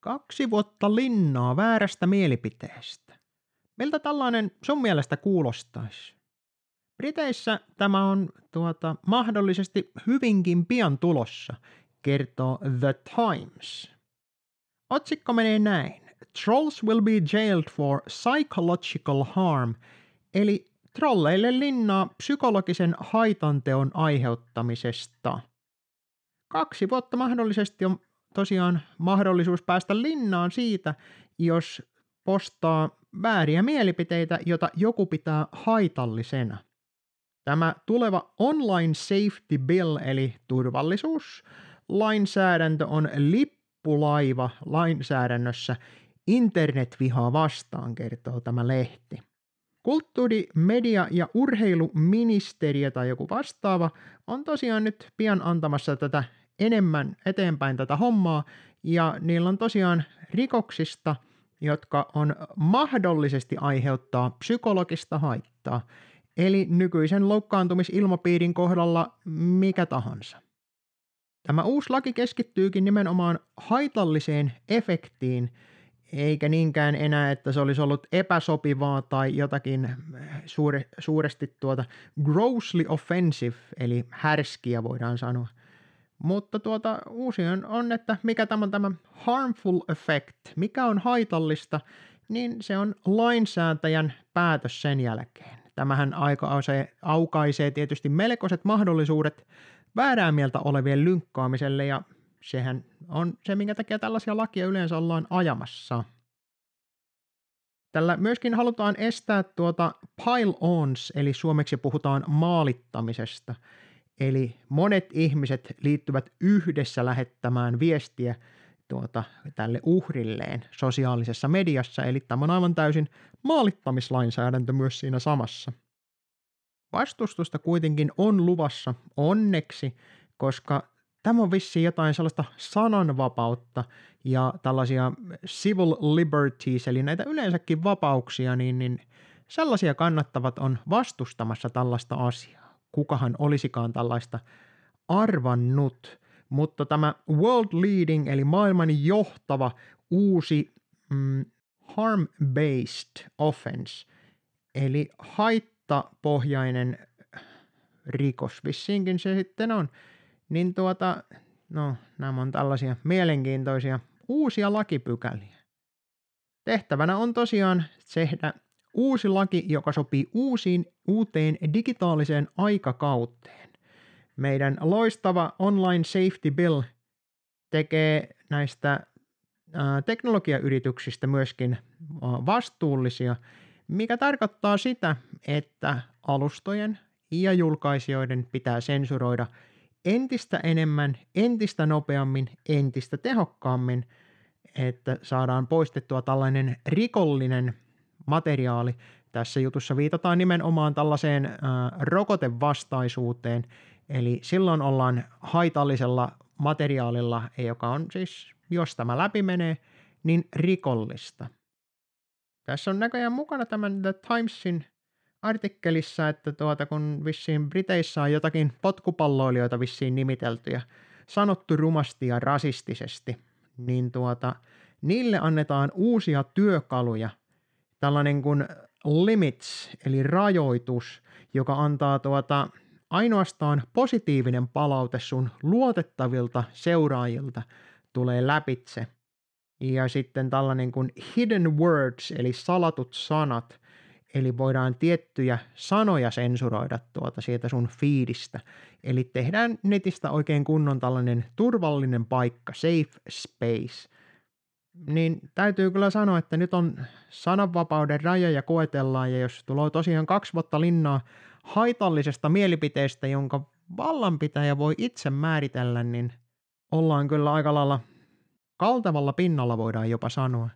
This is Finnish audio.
Kaksi vuotta linnaa väärästä mielipiteestä. Miltä tällainen sun mielestä kuulostaisi? Briteissä tämä on tuota, mahdollisesti hyvinkin pian tulossa, kertoo The Times. Otsikko menee näin. Trolls will be jailed for psychological harm, eli trolleille linnaa psykologisen haitanteon aiheuttamisesta. Kaksi vuotta mahdollisesti on tosiaan mahdollisuus päästä linnaan siitä, jos postaa vääriä mielipiteitä, jota joku pitää haitallisena. Tämä tuleva Online Safety Bill eli turvallisuuslainsäädäntö on lippulaiva lainsäädännössä internetvihaa vastaan, kertoo tämä lehti. Kulttuuri-, media- ja urheiluministeriö tai joku vastaava on tosiaan nyt pian antamassa tätä enemmän eteenpäin tätä hommaa, ja niillä on tosiaan rikoksista, jotka on mahdollisesti aiheuttaa psykologista haittaa, eli nykyisen loukkaantumisilmapiirin kohdalla mikä tahansa. Tämä uusi laki keskittyykin nimenomaan haitalliseen efektiin, eikä niinkään enää, että se olisi ollut epäsopivaa tai jotakin suure, suuresti tuota grossly offensive, eli härskiä voidaan sanoa. Mutta tuota, uusi on, että mikä tämä on tämä harmful effect, mikä on haitallista, niin se on lainsäätäjän päätös sen jälkeen. Tämähän aukaisee, aukaisee tietysti melkoiset mahdollisuudet väärää mieltä olevien lynkkaamiselle ja sehän on se, minkä takia tällaisia lakia yleensä ollaan ajamassa. Tällä myöskin halutaan estää tuota pile-ons, eli suomeksi puhutaan maalittamisesta – Eli monet ihmiset liittyvät yhdessä lähettämään viestiä tuota, tälle uhrilleen sosiaalisessa mediassa, eli tämä on aivan täysin maalittamislainsäädäntö myös siinä samassa. Vastustusta kuitenkin on luvassa onneksi, koska tämä on vissiin jotain sellaista sananvapautta ja tällaisia civil liberties, eli näitä yleensäkin vapauksia, niin, niin sellaisia kannattavat on vastustamassa tällaista asiaa kukahan olisikaan tällaista arvannut, mutta tämä world leading eli maailman johtava uusi mm, harm-based offense eli haittapohjainen rikos, vissiinkin se sitten on, niin tuota, no nämä on tällaisia mielenkiintoisia uusia lakipykäliä. Tehtävänä on tosiaan tehdä Uusi laki, joka sopii uusiin, uuteen digitaaliseen aikakauteen. Meidän loistava Online Safety Bill tekee näistä teknologiayrityksistä myöskin vastuullisia, mikä tarkoittaa sitä, että alustojen ja julkaisijoiden pitää sensuroida entistä enemmän, entistä nopeammin, entistä tehokkaammin, että saadaan poistettua tällainen rikollinen materiaali. Tässä jutussa viitataan nimenomaan tällaiseen äh, rokotevastaisuuteen, eli silloin ollaan haitallisella materiaalilla, joka on siis, jos tämä läpi menee, niin rikollista. Tässä on näköjään mukana tämän The Timesin artikkelissa, että tuota, kun vissiin Briteissä on jotakin potkupalloilijoita vissiin nimitelty ja sanottu rumasti ja rasistisesti, niin tuota, niille annetaan uusia työkaluja tällainen kuin limits, eli rajoitus, joka antaa tuota ainoastaan positiivinen palaute sun luotettavilta seuraajilta tulee läpitse. Ja sitten tällainen kuin hidden words, eli salatut sanat, eli voidaan tiettyjä sanoja sensuroida tuota sieltä sun fiidistä. Eli tehdään netistä oikein kunnon tällainen turvallinen paikka, safe space – niin täytyy kyllä sanoa, että nyt on sananvapauden rajoja koetellaan ja jos tulee tosiaan kaksi vuotta linnaa haitallisesta mielipiteestä, jonka vallanpitäjä voi itse määritellä, niin ollaan kyllä aika lailla kaltavalla pinnalla voidaan jopa sanoa.